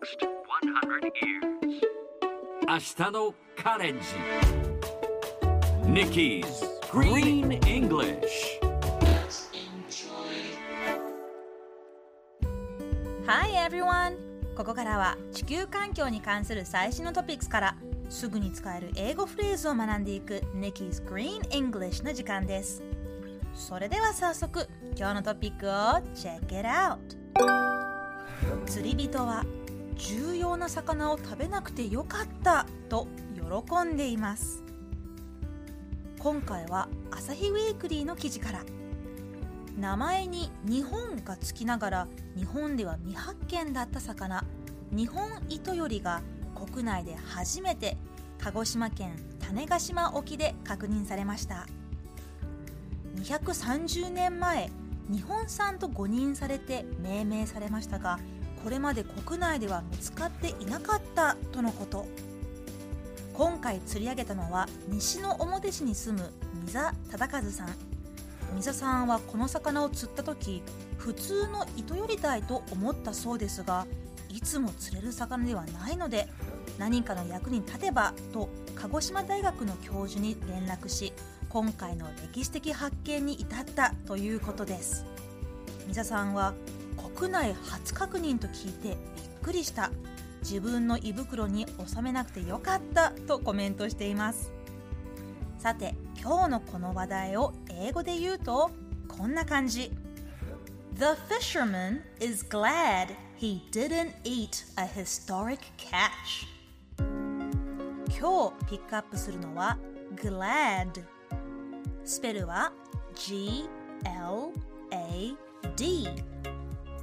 next 100 years. 明日のカレンジ Nikki's Green English Hi everyone! ここからは地球環境に関する最新のトピックスからすぐに使える英語フレーズを学んでいく Nikki's Green English の時間です。それでは早速今日のトピックを Check it out! 釣り人は重要な魚を食べなくてよかったと喜んでいます。今回は朝日ウィークリーの記事から。名前に日本がつきながら日本では未発見だった魚。日本糸よりが国内で初めて鹿児島県種子島沖で確認されました。230年前日本産と誤認されて命名されましたがこれまで国内では見つかっていなかったとのこと。今回釣り上げたのは西の表市に住む溝忠和さん。溝さんはこの魚を釣った時普通の糸より鯛と思ったそうですがいつも釣れる魚ではないので何かの役に立てばと鹿児島大学の教授に連絡し今回の歴史的発見に至ったということです。溝さんは国内初確認と聞いてびっくりした。自分の胃袋に収めなくてよかったとコメントしています。さて今日のこの話題を英語で言うとこんな感じ。The fisherman is glad he didn't eat a historic catch. 今日ピックアップするのは glad スペルは G-L-A-D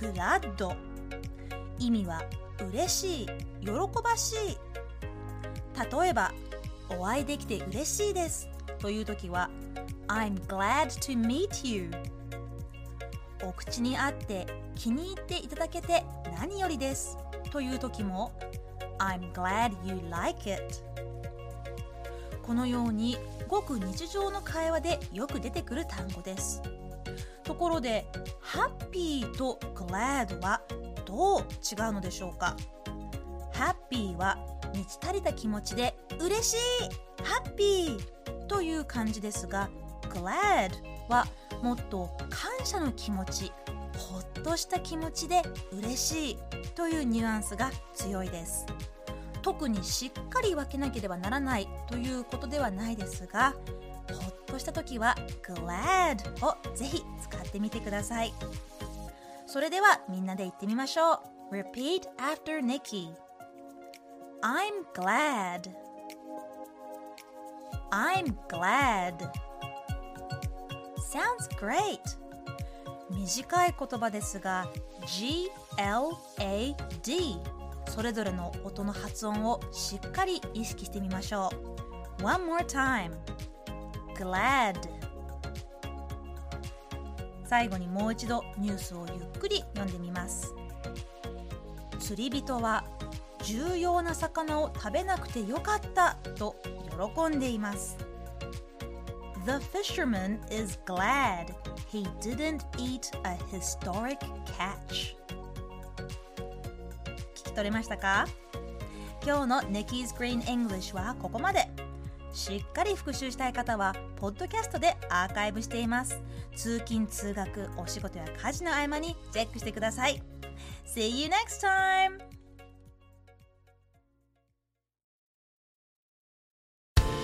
glad 意味は嬉しい喜ばしい。例えばお会いできて嬉しいです。という時は I'm glad to meet you お口に合って気に入っていただけて何よりです。という時も I'm glad you like it このようにごく日常の会話でよく出てくる単語です。ところで happy と glad はどう違うのでしょうか？happy は満ち足りた気持ちで嬉しい。happy という感じですが glad はもっと感謝の気持ちほっとした気持ちで嬉しいというニュアンスが強いです。特にしっかり分けなければならないということではないですがほっとした時は glad をぜひ使ってみてください。それではみんなで言ってみましょう。Repeat after Nikki. I'm glad. I'm glad. Sounds great. 短い言葉ですが G-L-A-D それぞれの音の発音をしっかり意識してみましょう。One more time. 最後にもう一度ニュースをゆっくり読んでみます。釣り人は重要な魚を食べなくてよかったと喜んでいます。聞き取れましたか？今日のネキーズグリーン English はここまで。しっかり復習したい方はポッドキャストでアーカイブしています。通勤通学お仕事や家事の合間にチェックしてください。See you next time!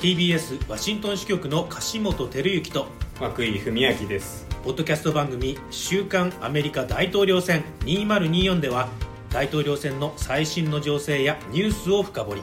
TBS ワシントン支局の樫本照之と涌井文明です。ポッドキャスト番組「週刊アメリカ大統領選2024」では大統領選の最新の情勢やニュースを深掘り